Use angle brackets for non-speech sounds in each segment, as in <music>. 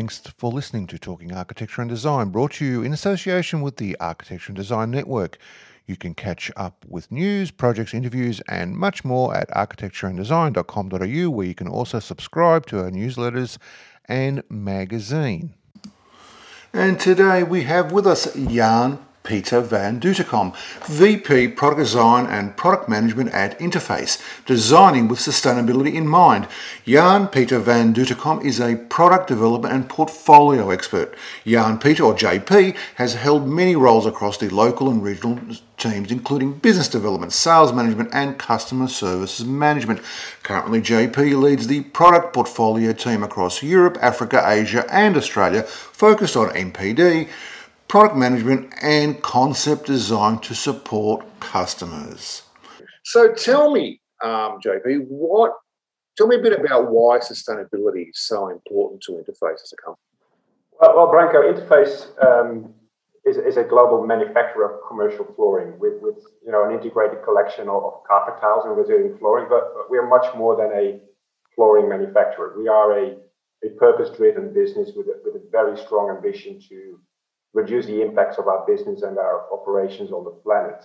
thanks for listening to Talking Architecture and Design, brought to you in association with the Architecture and Design Network. You can catch up with news, projects, interviews, and much more at architectureanddesign.com.au, where you can also subscribe to our newsletters and magazine. And today we have with us Jan Peter van Dutekom, VP Product Design and Product Management at Interface, designing with sustainability in mind. Jan Peter van Dutekom is a product development and portfolio expert. Jan Peter, or JP, has held many roles across the local and regional teams, including business development, sales management, and customer services management. Currently, JP leads the product portfolio team across Europe, Africa, Asia, and Australia, focused on NPD product management, and concept design to support customers. So tell me, um, JP, what? Tell me a bit about why sustainability is so important to Interface as a company. Well, well Branko, Interface um, is, is, a global manufacturer of commercial flooring with, with you know an integrated collection of, of carpet tiles and resilient flooring. But, but we are much more than a flooring manufacturer. We are a, a purpose-driven business with a, with a very strong ambition to reduce the impacts of our business and our operations on the planet.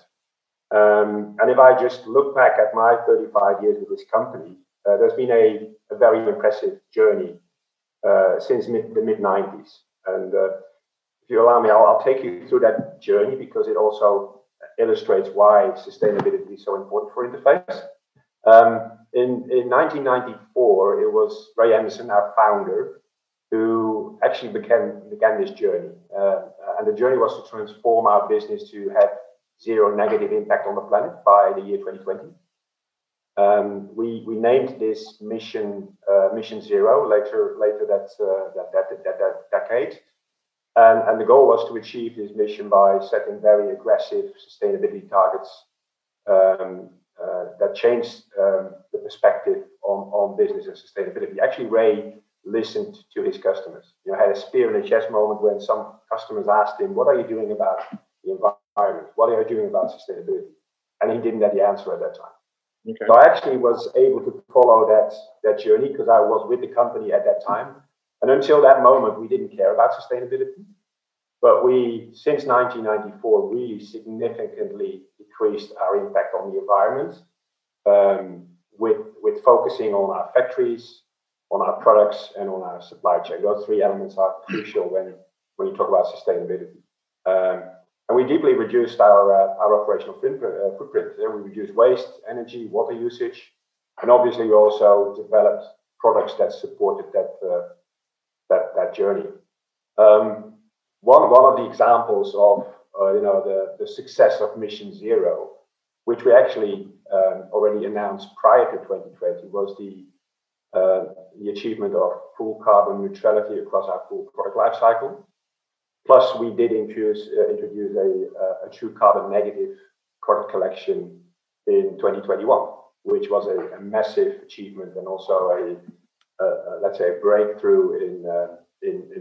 Um, and if I just look back at my 35 years with this company, uh, there's been a, a, very impressive journey uh, since mid, the mid 90s. And uh, if you allow me, I'll, I'll, take you through that journey because it also illustrates why sustainability is so important for Interface. Um, in, in 1994, it was Ray Anderson, our founder, who actually began, began this journey. Uh, and the journey was to transform our business to have zero negative impact on the planet by the year 2020. Um, we, we named this mission uh, Mission Zero later later that, uh, that, that, that, that, decade. And, and the goal was to achieve this mission by setting very aggressive sustainability targets um, uh, that changed um, the perspective on, on business and sustainability. Actually, Ray listened to his customers. You know, had a spear in the chest moment when some customers asked him, "What are you doing about the environment? What are you doing about sustainability?" And he didn't have the answer at that time. Okay. So I actually was able to follow that that journey because I was with the company at that time. And until that moment, we didn't care about sustainability. But we, since 1994, really significantly decreased our impact on the environment um, with, with focusing on our factories, on our products and on our supply chain. Those three elements are crucial when, when you talk about sustainability. Um, and we deeply reduced our, uh, our operational footprint. Uh, footprint. we reduced waste, energy, water usage, and obviously we also developed products that supported that, uh, that, that journey. Um, one, one of the examples of uh, you know, the, the success of Mission Zero, which we actually um, already announced prior to 2020, was the the achievement of full carbon neutrality across our full product life cycle. Plus, we did introduce, uh, introduce a, true carbon negative product collection in 2021, which was a, massive achievement and also a, let's say, a breakthrough in, uh,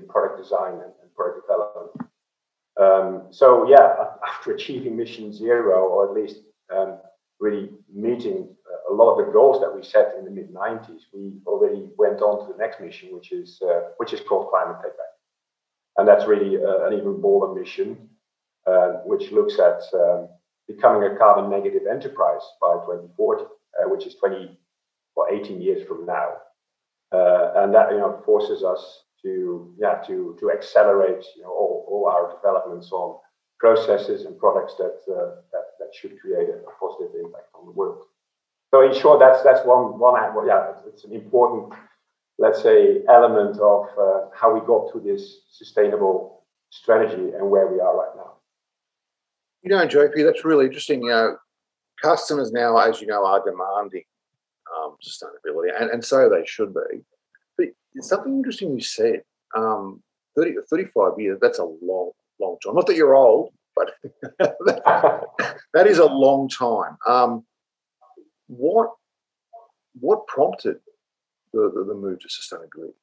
product design and, and product development. Um, so, yeah, <laughs> after achieving mission zero, or at least um, really meeting a lot of the goals that we set in the mid 90s, we already went on to the next mission, which is uh, which is called Climate Takeback, and that's really uh, an even bolder mission, uh, which looks at um, becoming a carbon negative enterprise by 2040, uh, which is 20 or 18 years from now, uh, and that you know forces us to yeah to to accelerate you know all, all our developments on processes and products that uh, that, that should create a positive impact on the world. So in short, that's that's one one yeah, it's, an important, let's say, element of uh, how we got to this sustainable strategy and where we are right now. You know, JP, that's really interesting. You know, customers now, as you know, are demanding um, sustainability, and, and so they should be. But something interesting you said. Um, 30, 35 years, that's a long, long time. Not that you're old, but <laughs> that is a long time. Um, what what prompted the, the, the move to sustainability?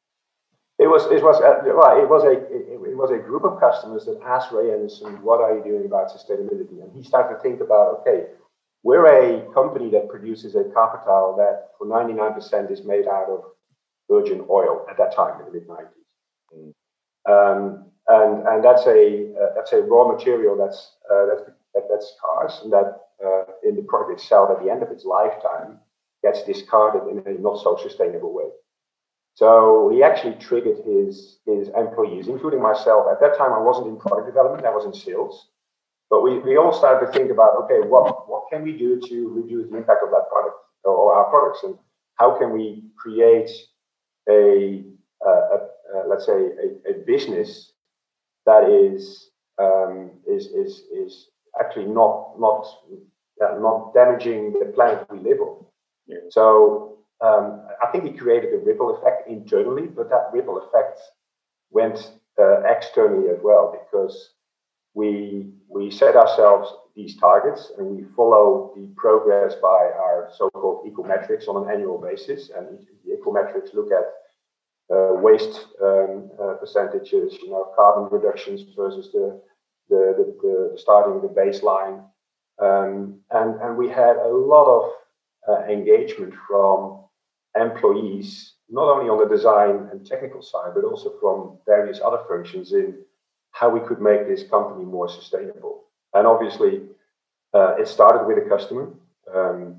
It was it was uh, right. It was a it, it, was a group of customers that asked Ray Anderson, "What are you doing about sustainability?" And he started to think about, okay, we're a company that produces a carpet tile that for ninety nine percent is made out of virgin oil at that time in the mid nineties. Mm. Um, and and that's a uh, that's a raw material that's uh, that's that, that's scarce and that uh, in the product itself at the end of its lifetime gets discarded in a not so sustainable way. So he actually triggered his his employees, including myself. At that time, I wasn't in product development; I was in sales. But we, we all started to think about okay, what what can we do to reduce the impact of that product or our products, and how can we create a, a, a, a let's say a, business that is um, is is is actually not not uh, not damaging the planet we live on. Yeah. So um, I think it created a ripple effect internally, but that ripple effect went uh, externally as well because we we set ourselves these targets and we follow the progress by our so-called ecometrics on an annual basis. And the ecometrics look at uh, waste um, uh, percentages, you know, carbon reductions versus the the, the, the starting the baseline. Um, and, and we had a lot of uh, engagement from employees, not only on the design and technical side, but also from various other functions in how we could make this company more sustainable. And obviously, uh, it started with a customer. Um,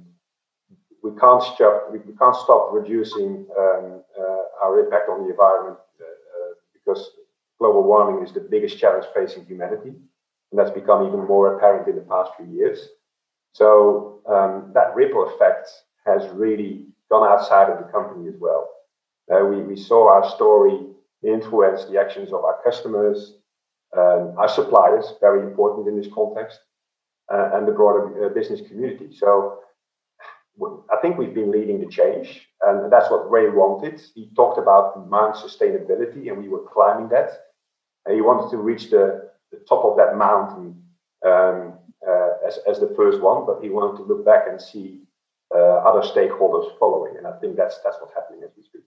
we can't stop. We can't stop reducing um, uh, our impact on the environment uh, uh, because global warming is the biggest challenge facing humanity, and that's become even more apparent in the past few years. So um, that ripple effect has really gone outside of the company as well. Uh, we, we saw our story influence the actions of our customers, um, our suppliers, very important in this context, uh, and the broader uh, business community. So I think we've been leading the change, and that's what Ray wanted. He talked about demand sustainability, and we were climbing that. And he wanted to reach the, top of that mountain um, uh, as, as the first one, but he wanted to look back and see uh, other stakeholders following, and I think that's that's what's happening as we speak.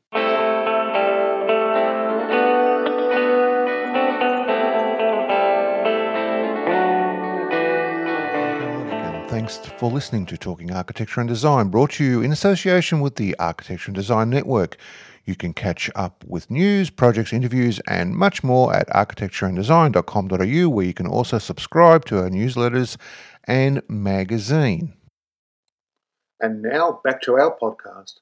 Thanks for listening to Talking Architecture and Design, brought to you in association with the Architecture and Design Network. You can catch up with news, projects, interviews, and much more at architectureanddesign.com.au, where you can also subscribe to our newsletters and magazine. And now back to our podcast.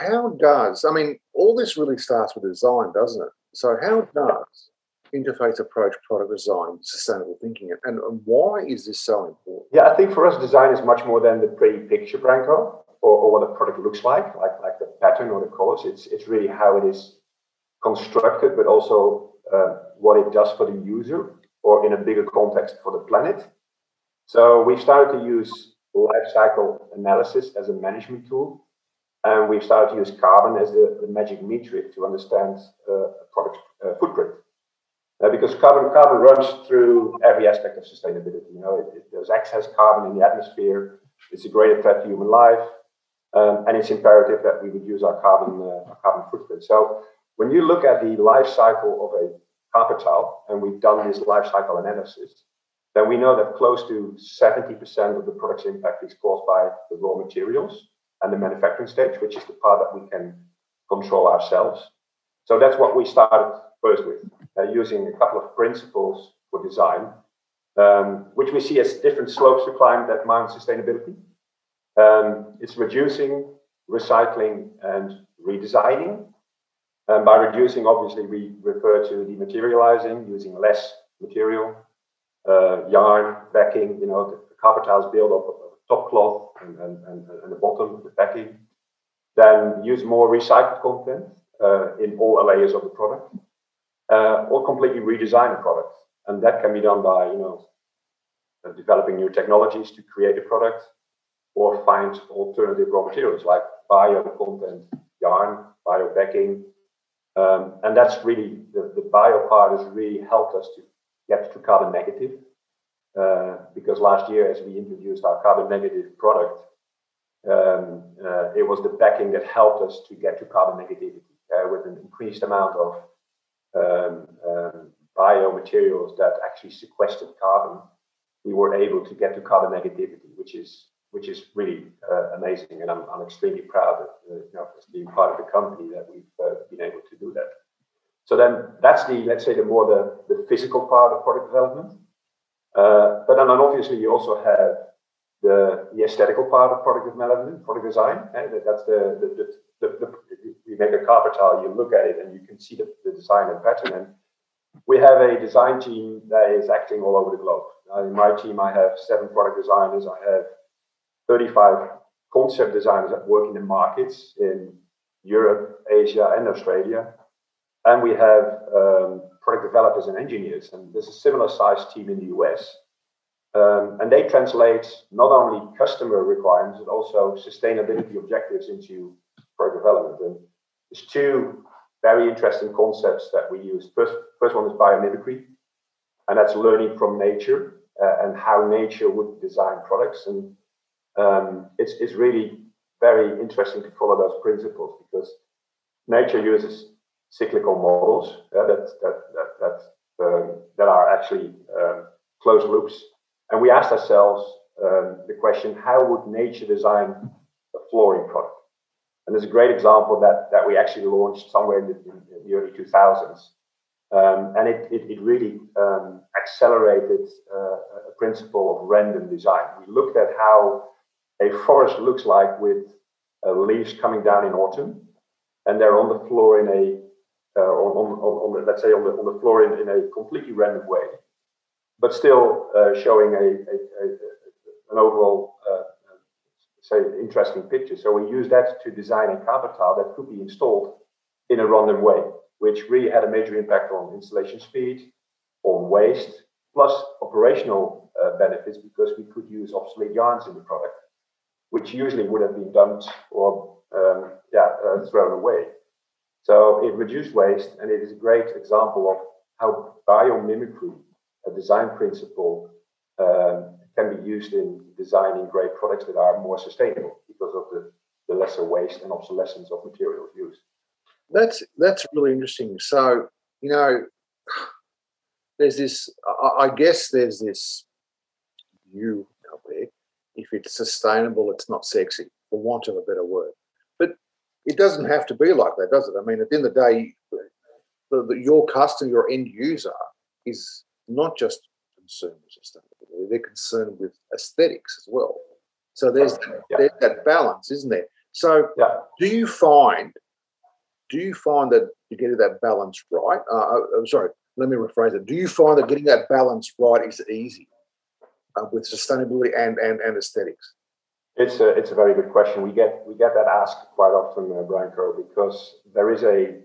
How does, I mean, all this really starts with design, doesn't it? So, how does interface approach product design sustainable thinking and, and why is this so important yeah i think for us design is much more than the pretty picture branko or, or what a product looks like like like the pattern or the colors it's it's really how it is constructed but also uh, what it does for the user or in a bigger context for the planet so we've started to use life cycle analysis as a management tool and we've started to use carbon as the, the magic metric to understand uh, product uh, footprint uh, because carbon carbon runs through every aspect of sustainability. You know, it, it, there's excess carbon in the atmosphere. It's a great threat to human life, um, and it's imperative that we reduce our carbon uh, our carbon footprint. So when you look at the life cycle of a carpet tile, and we've done this life cycle analysis, then we know that close to 70% of the product's impact is caused by the raw materials and the manufacturing stage, which is the part that we can control ourselves. So that's what we started first with, uh, using a couple of principles for design, um, which we see as different slopes to climb that mount sustainability. Um, it's reducing, recycling, and redesigning. And by reducing, obviously, we refer to dematerializing, using less material, uh, yarn, backing, you know, the, the carpet tiles build up of top cloth and, and, and, and the bottom, the backing. Then use more recycled content uh, in all layers of the product uh, or completely redesign a product. And that can be done by, you know, uh, developing new technologies to create a product or find alternative raw materials like bio content, yarn, bio backing. Um, and that's really the, the bio part has really helped us to get to carbon negative. Uh, because last year, as we introduced our carbon negative product, um, uh, it was the backing that helped us to get to carbon negativity uh, with an increased amount of um, um, biomaterials that actually sequestered carbon, we were able to get to carbon negativity, which is which is really uh, amazing, and I'm, I'm extremely proud of uh, you know, being part of the company that we've uh, been able to do that. So then that's the, let's say, the more the, the physical part of product development. Uh, but then obviously you also have the, the aesthetical part of product development, product design. Eh, that's the, the, the, the, you make a carpet tile, you look at it and you can see the, the design and pattern. And we have a design team that is acting all over the globe. Uh, in my team, I have seven product designers. I have 35 concept designers that work in the markets in Europe, Asia, and Australia. And we have um, product developers and engineers. And there's a similar sized team in the US. Um, and they translate not only customer requirements, but also sustainability objectives into product development. And there's two very interesting concepts that we use. First, first one is biomimicry, and that's learning from nature uh, and how nature would design products. And um, it's, it's really very interesting to follow those principles because nature uses cyclical models uh, that that that that, um, that are actually um, closed loops. And we asked ourselves um, the question: How would nature design a flooring product? And there's a great example that that we actually launched somewhere in the, in the early 2000s, um, and it it, it really um, accelerated uh, a principle of random design. We looked at how a forest looks like with uh, leaves coming down in autumn, and they're on the floor in a uh, on, on, on let's say on the, on the floor in, in a completely random way, but still uh, showing a, a, a, an overall, uh, say, interesting picture. So we use that to design a carpet tile that could be installed in a random way, which really had a major impact on installation speed, on waste, plus operational uh, benefits because we could use obsolete yarns in the product, which usually would have been dumped or um, yeah, uh, thrown away. So it reduced waste, and it is a great example of how biomimicry, a design principle, um, can be used in designing great products that are more sustainable because of the, the lesser waste and obsolescence of materials used. That's that's really interesting. So you know, there's this. I, I guess there's this view out there. If it's sustainable, it's not sexy, for want of a better word But it doesn't have to be like that, does it? I mean, at the end of the day, the, the, your customer, your end user, is not just concerned with sustainability; they're concerned with aesthetics as well. So there's that, yeah. there's that balance, isn't there? So, yeah. do you find do you find that you get that balance right? Uh, uh, I'm sorry, let me rephrase it. Do you find that getting that balance right is easy uh, with sustainability and, and, and aesthetics? It's a it's a very good question. We get we get that asked quite often, uh, Branko, because there is a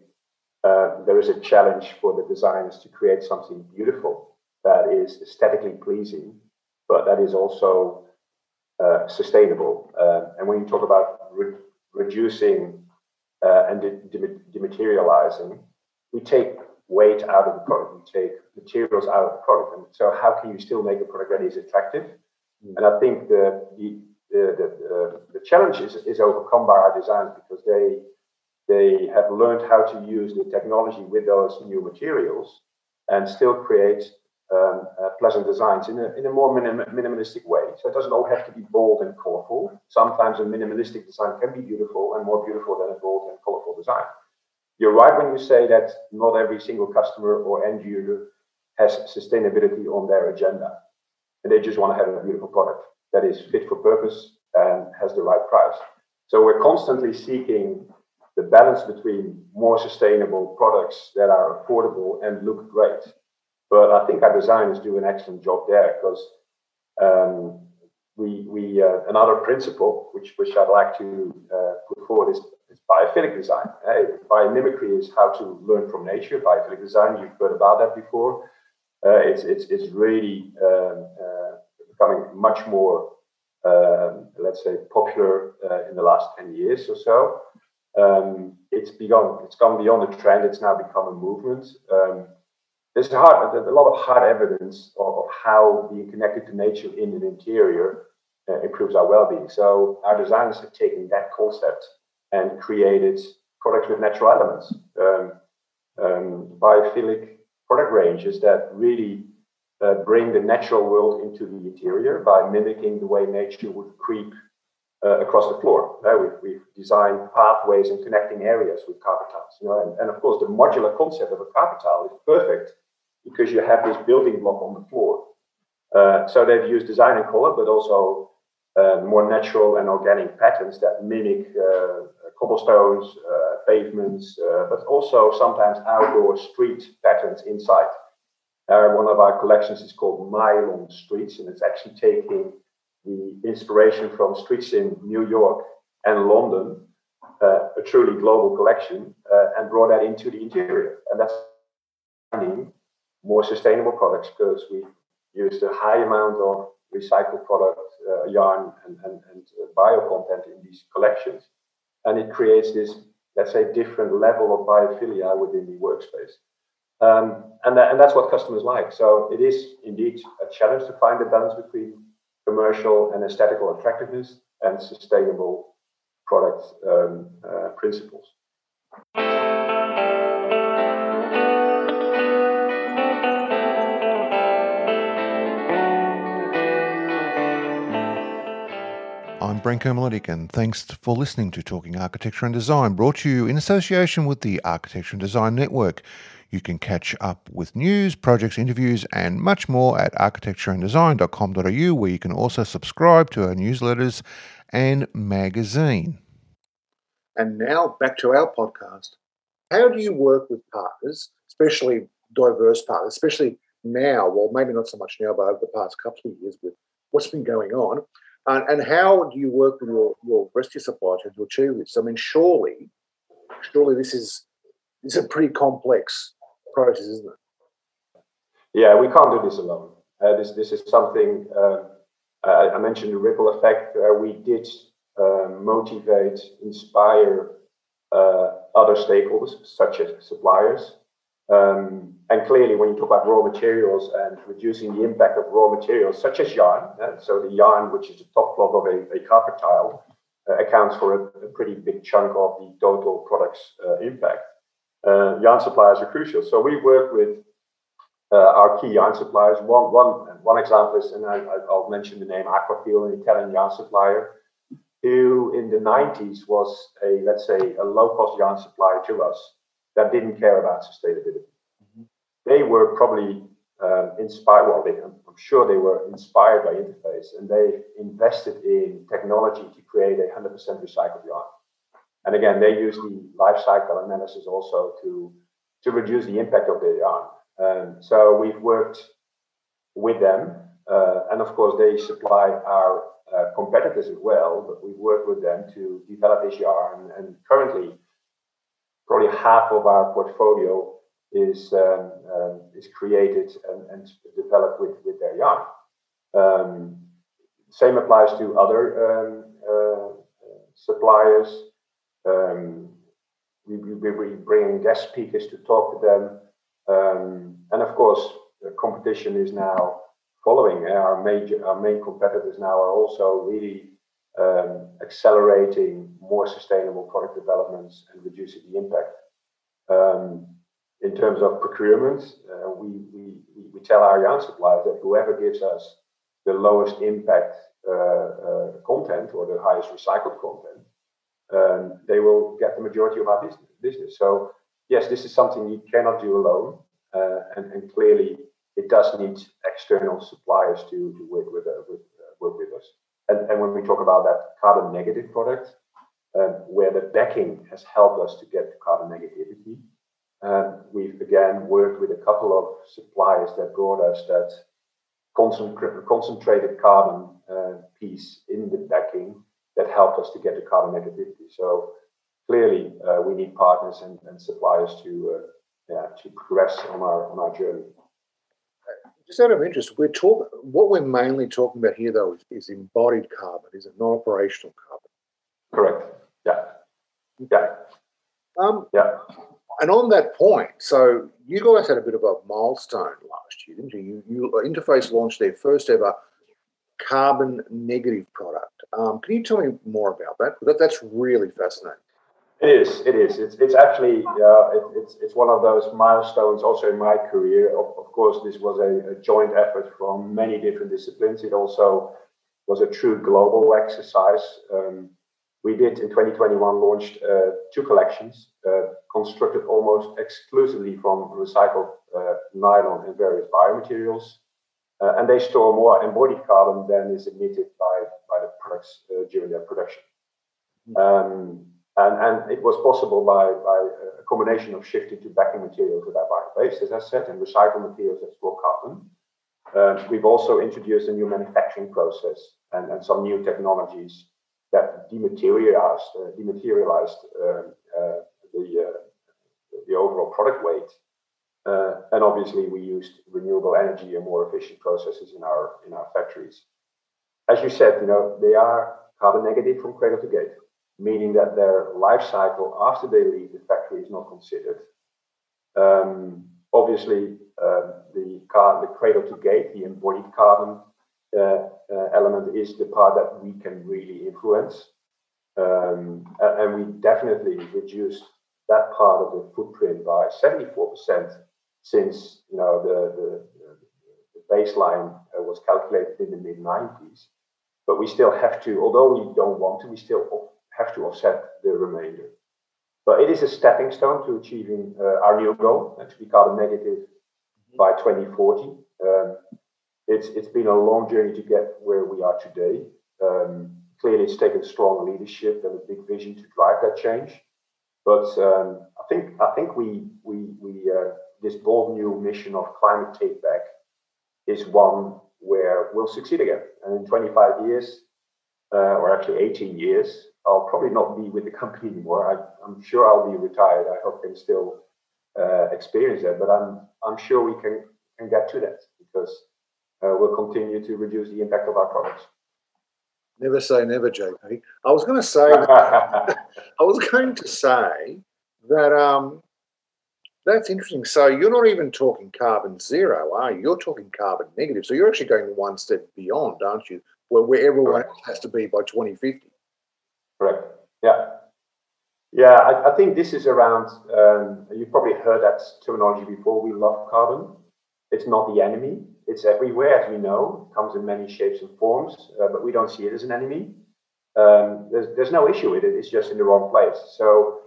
uh, there is a challenge for the designers to create something beautiful that is aesthetically pleasing, but that is also uh, sustainable. Uh, and when you talk about re- reducing uh, and de- dematerializing, we take weight out of the product, you take materials out of the product. And so, how can you still make a product that is attractive? Mm. And I think the, the the, the, the challenge is, is overcome by our designers because they they have learned how to use the technology with those new materials and still create um, uh, pleasant designs in a, in a more minim- minimalistic way. So it doesn't all have to be bold and colorful. Sometimes a minimalistic design can be beautiful and more beautiful than a bold and colorful design. You're right when you say that not every single customer or end user has sustainability on their agenda and they just want to have a beautiful product that is fit for purpose and has the right price. So we're constantly seeking the balance between more sustainable products that are affordable and look great. But I think our designers do an excellent job there because um, we, we uh, another principle which, which I'd like to uh, put forward is, is biophilic design. Hey, biomimicry is how to learn from nature. Biophilic design, you've heard about that before. Uh, it's, it's, it's really um, uh, becoming much more, um, let's say, popular uh, in the last 10 years or so. Um, it's begun, it's gone beyond a trend, it's now become a movement. Um, there's a, a lot of hard evidence of, of, how being connected to nature in an interior uh, improves our well-being. So our designers have taken that concept and created products with natural elements, um, um, biophilic product ranges that really uh, bring the natural world into the interior by mimicking the way nature would creep uh, across the floor. Uh, we've, we've, designed pathways and connecting areas with carpet tiles. You know, and, and, of course, the modular concept of a carpet tile is perfect because you have this building block on the floor. Uh, so they've used design and color, but also uh, more natural and organic patterns that mimic uh, cobblestones, uh, pavements, but also sometimes outdoor street patterns inside. one of our collections is called Mylon Streets, and it's actually taking the inspiration from streets in New York and London, uh, a truly global collection, uh, and brought that into the interior. And that's more sustainable products because we used a high amount of recycled product, uh, yarn, and, and, and uh, bio content in these collections. And it creates this, let's say, different level of biophilia within the workspace. Um, and, that, and that's what customers like. So it is indeed a challenge to find a balance between commercial and aesthetical attractiveness and sustainable product um, uh, principles. I'm Branko Miletic, and thanks for listening to Talking Architecture and Design, brought to you in association with the Architecture and Design Network. You can catch up with news, projects, interviews, and much more at architectureanddesign.com.au, where you can also subscribe to our newsletters and magazine. And now back to our podcast. How do you work with partners, especially diverse partners, especially now? Well, maybe not so much now, but over the past couple of years with what's been going on. And, and how do you work with your, your rest of your supply chain to achieve this? I mean, surely, surely this is this is a pretty complex process, isn't it? Yeah, we can't do this alone. Uh, this this is something uh, I mentioned the ripple effect. Uh, we did uh, motivate, inspire uh, other stakeholders, such as suppliers, um, and clearly, when you talk about raw materials and reducing the impact of raw materials, such as yarn, uh, so the yarn, which is the top cloth of a, a carpet tile, uh, accounts for a, a, pretty big chunk of the total product's uh, impact. Uh, yarn suppliers are crucial. So we work with uh, our key yarn suppliers. One, one, one example is, and I, will mention the name Aquafil, an Italian yarn supplier, who in the 90s was a, let's say, a low cost yarn supplier to us that didn't care about sustainability. They were probably um, inspired, well, they, I'm sure they were inspired by Interface and they invested in technology to create a 100% recycled yarn. And again, they use the life cycle analysis also to, to reduce the impact of their yarn. Um, so we've worked with them. Uh, and of course, they supply our uh, competitors as well, but we've worked with them to develop this yarn. And currently, probably half of our portfolio is um, um, is created and, and, developed with, with their yarn. Um, same applies to other um, uh, suppliers. Um, we, we, we bring guest speakers to talk to them. Um, and of course, the competition is now following. Our major, our main competitors now are also really accelerating more sustainable product developments and reducing the impact. Um, in terms of procurement, uh, we, we, we tell our yarn suppliers that whoever gives us the lowest impact uh, uh, content or the highest recycled content, um, they will get the majority of our business. So, yes, this is something you cannot do alone. Uh, and, and, clearly, it does need external suppliers to, to work with, uh, with uh, work with us. And, and when we talk about that carbon negative product, um, where the backing has helped us to get to carbon negativity, we've again worked with a couple of suppliers that brought us that concentrated carbon uh, piece in the backing that helped us to get to carbon negativity. So clearly, uh, we need partners and, and suppliers to uh, yeah, to progress on our on our journey just out of interest, we're talking. What we're mainly talking about here, though, is, is embodied carbon. Is it non-operational carbon? Correct. Yeah. Yeah. Um, yeah. And on that point, so you guys had a bit of a milestone last year, didn't you? You, you Interface launched their first ever carbon negative product. Um, can you tell me more about that? That that's really fascinating. It is. It is. It's, it's actually uh, it, it's it's one of those milestones also in my career. Of, of course, this was a, a, joint effort from many different disciplines. It also was a true global exercise. Um, we did in 2021 launched uh, two collections uh, constructed almost exclusively from recycled uh, nylon and various biomaterials. Uh, and they store more embodied carbon than is emitted by, by the products uh, during their production. Um, and, and it was possible by, by a combination of shifting to backing materials that are bio-based, as I said, and recycled materials that store carbon. Uh, we've also introduced a new manufacturing process and, and some new technologies that dematerialized, uh, dematerialized um, uh, the, uh, the overall product weight uh, and obviously, we used renewable energy and more efficient processes in our in our factories. As you said, you know they are carbon negative from cradle to gate, meaning that their life cycle after they leave the factory is not considered. Um, obviously, uh, the car, the cradle to gate, the embodied carbon element is the part that we can really influence, um, and we definitely reduced that part of the footprint by 74% since you know the, the, the baseline uh, was calculated in the mid 90s. But we still have to, although we don't want to, we still have to offset the remainder. But it is a stepping stone to achieving uh, our new goal, and to be carbon negative by 2040. Um, it's it's been a long journey to get where we are today. Um, clearly, it's taken strong leadership and a big vision to drive that change. But um, I think I think we we we uh, this bold new mission of climate take back is one where we'll succeed again. And in 25 years, uh, or actually 18 years, I'll probably not be with the company anymore. I, am sure I'll be retired. I hope can still uh, experience that, but I'm I'm sure we can can get to that because uh, we'll continue to reduce the impact of our products. Never say never, JP. I was going to say, <laughs> I was going to say that um, that's interesting. So you're not even talking carbon zero, are you? You're talking carbon negative. So you're actually going one step beyond, aren't you? Where, where everyone has to be by 2050. Correct. Yeah. Yeah, I, I think this is around, um, you've probably heard that terminology before. We love carbon. It's not the enemy. It's everywhere, as we know. It comes in many shapes and forms, uh, but we don't see it as an enemy. Um, there's, there's no issue with it. It's just in the wrong place. So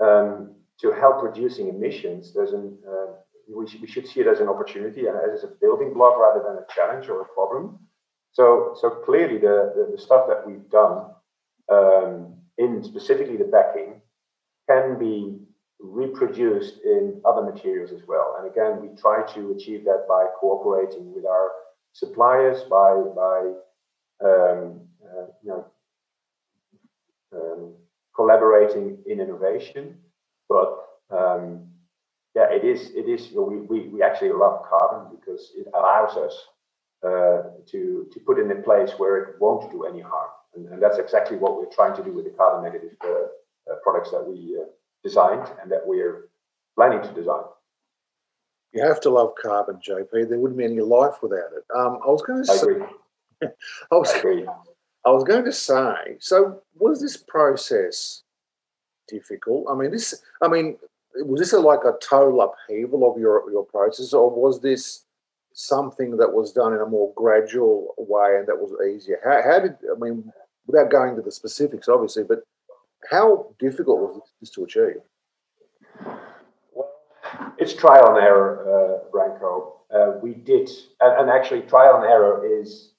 um, to help reducing emissions, there's an, uh, we, sh- we should see it as an opportunity and as a building block rather than a challenge or a problem. So, so clearly, the, the, the stuff that we've done um, in specifically the backing can be reproduced in other materials as well. And again, we try to achieve that by cooperating with our suppliers, by by um, uh, you know um, collaborating in innovation, but um, yeah, it is. It is. You know, we, we we actually love carbon because it allows us uh, to to put it in a place where it won't do any harm, and, and that's exactly what we're trying to do with the carbon negative uh, uh, products that we uh, designed and that we're planning to design. You have to love carbon, JP. There wouldn't be any life without it. Um, I was going to say. I was, I, I was going to say. So, was this process difficult? I mean, this. I mean, was this a, like a total upheaval of your your process, or was this something that was done in a more gradual way and that was easier? How, how did I mean, without going to the specifics, obviously, but how difficult was this to achieve? Well, it's trial and error, uh, Branko. Uh, we did, and, and, actually, trial and error is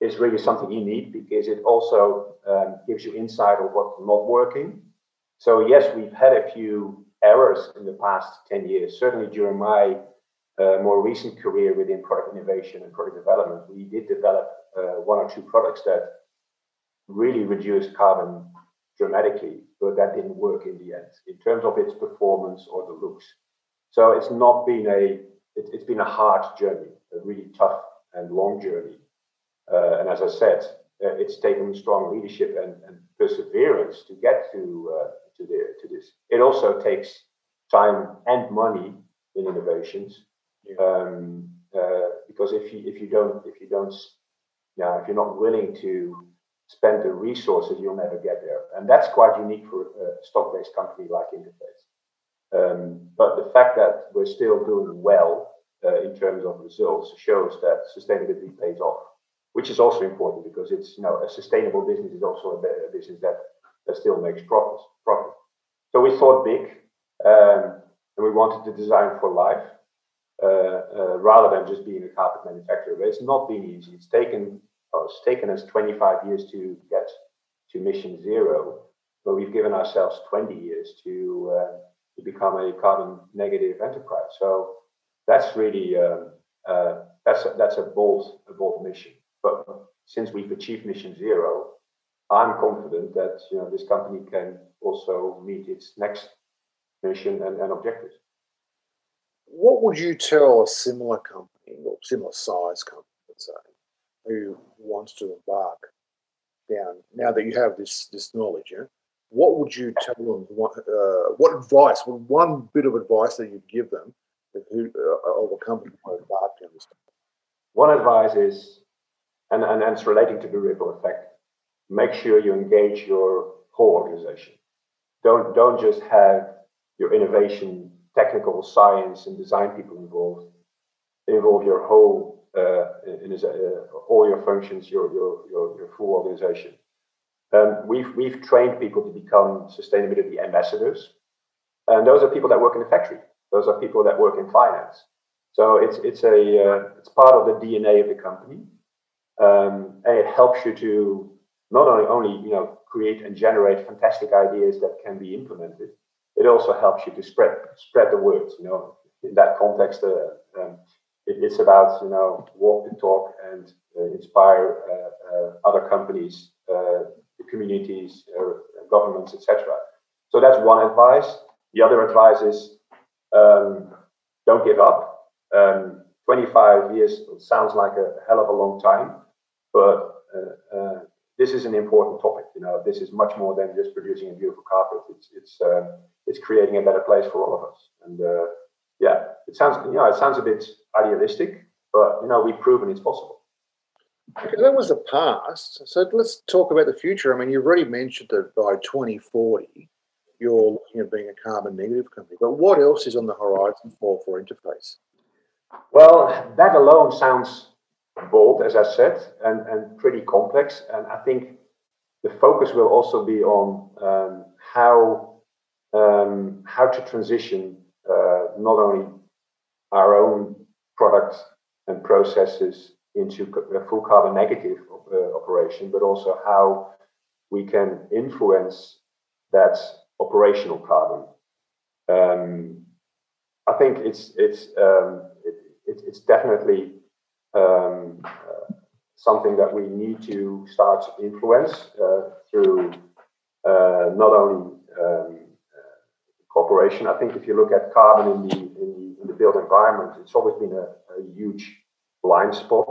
is really something you need because it also um, gives you insight of what's not working so yes, we've had a few errors in the past 10 years. Certainly during my uh, more recent career within product innovation and product development, we did develop uh, one or two products that really reduced carbon dramatically, but that didn't work in the end in terms of its performance or the looks. So it's not been a it, has been a hard journey, a really tough and long journey. Uh, and as I said, uh, it's taken strong leadership and, and perseverance to get to uh, to the to this. It also takes time and money in innovations, yeah. um, uh, because if you if you don't if you don't yeah if you're not willing to spend the resources, you'll never get there, and that's quite unique for a stock-based company like Interface. Um, but the fact that we're still doing well uh, in terms of results shows that sustainability pays off which is also important because it's you know a sustainable business is also a, business that, that still makes profits. Profit. So we thought big, um, and we wanted to design for life uh, uh, rather than just being a carpet manufacturer. But it's not been easy. It's taken uh, it's taken us 25 years to get to mission zero, but we've given ourselves 20 years to uh, to become a carbon negative enterprise. So that's really um, uh, that's a, that's a bold a bold mission. But since we've achieved mission zero, I'm confident that you know this company can also meet its next mission and, and objectives. What would you tell a similar company or similar size company, let's say, who wants to embark down now that you have this this knowledge? Yeah, what would you tell them? What, uh, what advice? One bit of advice that you'd give them who uh, of company embark down this? One advice is and, and, and it's relating to the ripple effect. Make sure you engage your whole organization. Don't, don't just have your innovation, technical science, and design people involved. Involve your whole, in, in, uh, all your functions, your, your, your, your full organization. Um, we've, we've trained people to become sustainability ambassadors. And those are people that work in the factory. Those are people that work in finance. So it's, it's, a, uh, it's part of the DNA of the company um, and it helps you to not only, only you know create and generate fantastic ideas that can be implemented, it also helps you to spread spread the word. You know, in that context, uh, um, it, it's about you know walk the talk and uh, inspire uh, uh other companies, uh, communities, uh, governments, etc. So that's one advice. The other advice is um, don't give up. Um, 25 years sounds like a hell of a long time, but uh, uh, this is an important topic. You know, this is much more than just producing a beautiful carpet. It's it's um, it's creating a better place for all of us. And uh, yeah, it sounds you know it sounds a bit idealistic, but you know we've proven it's possible. Okay, that was the past. So let's talk about the future. I mean, you've already mentioned that by 2040, you're looking at being a carbon negative company. But what else is on the horizon for for Interface? Well, that alone sounds bold, as I said, and, and pretty complex. And I think the focus will also be on um, how um, how to transition uh, not only our own products and processes into a full carbon negative uh, operation, but also how we can influence that operational carbon. Um, I think it's it's um, it, it, it's definitely um, uh, something that we need to start to influence uh, through uh, not only um, cooperation. I think if you look at carbon in the, in the built environment, it's always been a, a huge blind spot.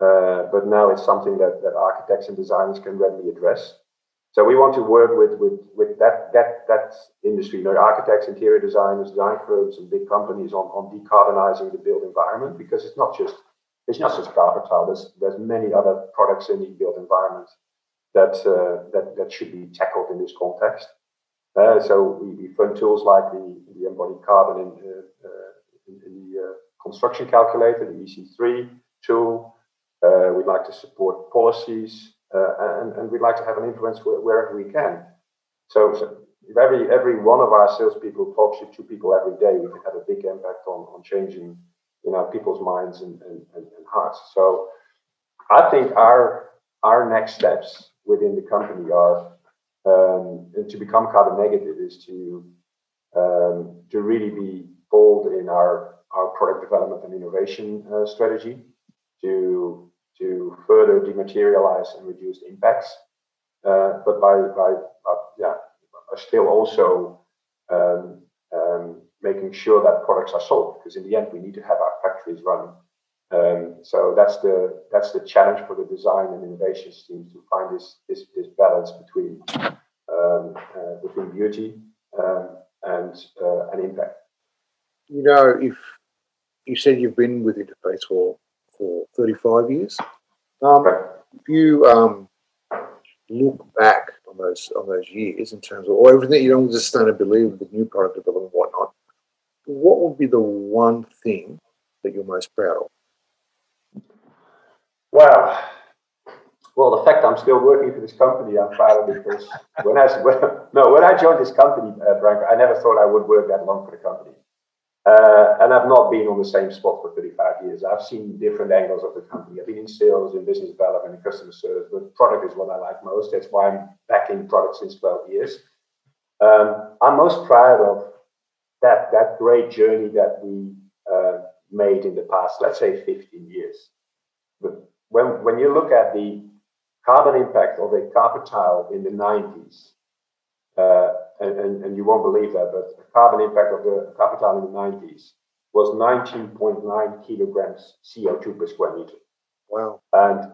Uh, but now it's something that, that architects and designers can readily address. So we want to work with with, with that that that industry, you know, architects, interior designers, design firms, and big companies on, on decarbonizing the built environment because it's not just it's not just carpet tile. There's there's many other products in the built environment that uh, that that should be tackled in this context. Uh, so we, we fund tools like the, the embodied carbon in, uh, uh in, the uh, construction calculator, the EC3 tool. Uh, we'd like to support policies, and, and we'd like to have an influence wherever we can. So, so if every every one of our salespeople talks to two people every day, we can have a big impact on on changing you know people's minds and, and, and, hearts. So I think our our next steps within the company are um, to become carbon negative is to um, to really be bold in our our product development and innovation uh, strategy to to further dematerialize and reduce impacts, uh, but by by uh, yeah still also um, um making sure that products are sold because in the end we need to have our factories running. Um, so that's the that's the challenge for the design and innovations teams to find this this, this balance between um, uh, between beauty um, and uh, an impact. You know, if you said you've been with Interface for for 35 years, um, if you um, look back on those on those years in terms of or everything you know, the sustainability with the new product development, and whatnot, what would be the one thing that you're most proud of? Well, well, the fact I'm still working for this company, I'm proud of because when I <laughs> when, no when I joined this company, uh, Branko, I never thought I would work that long for the company. Uh, and I've not been on the same spot for 35 years. I've seen different angles of the company. I've been in sales, in business development, in customer service, but product is what I like most. That's why I'm back in product since 12 years. Um, I'm most proud of that, that great journey that we uh, made in the past, let's say 15 years. But when, when you look at the carbon impact of a carpet tile in the 90s, uh, and, and, and, you won't believe that, but the carbon impact of the carpet tile in the 90s was 19.9 kilograms CO2 per square meter. Wow. And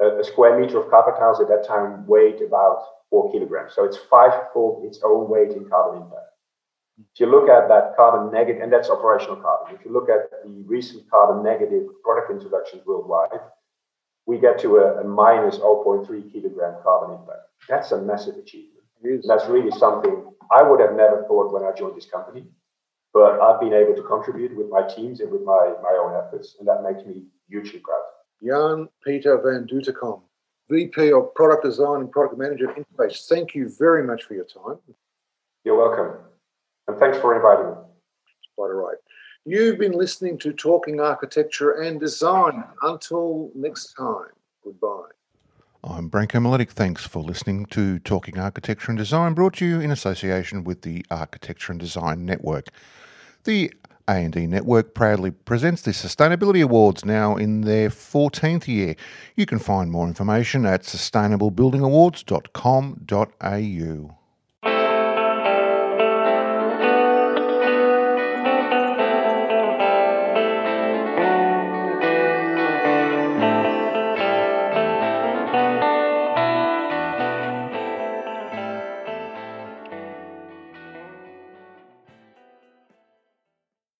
a, a square meter of carpet tiles at that time weighed about four kilograms. So it's fivefold its own weight in carbon impact. If you look at that carbon negative, and that's operational carbon, if you look at the recent carbon negative product introductions worldwide, we get to a, a minus 0.3 kilogram carbon impact. That's a massive achievement. That's really something I would have never thought when I joined this company, but I've been able to contribute with my teams and with my, my own efforts, and that makes me hugely proud. Jan Peter van Dutekom, VP of Product Design and Product Manager at Interface, thank you very much for your time. You're welcome. And thanks for inviting me. Quite all right. You've been listening to Talking Architecture and Design. Until next time, goodbye. I'm Branko Miletic. Thanks for listening to Talking Architecture and Design, brought to you in association with the Architecture and Design Network. The A&D Network proudly presents the Sustainability Awards now in their 14th year. You can find more information at sustainablebuildingawards.com.au.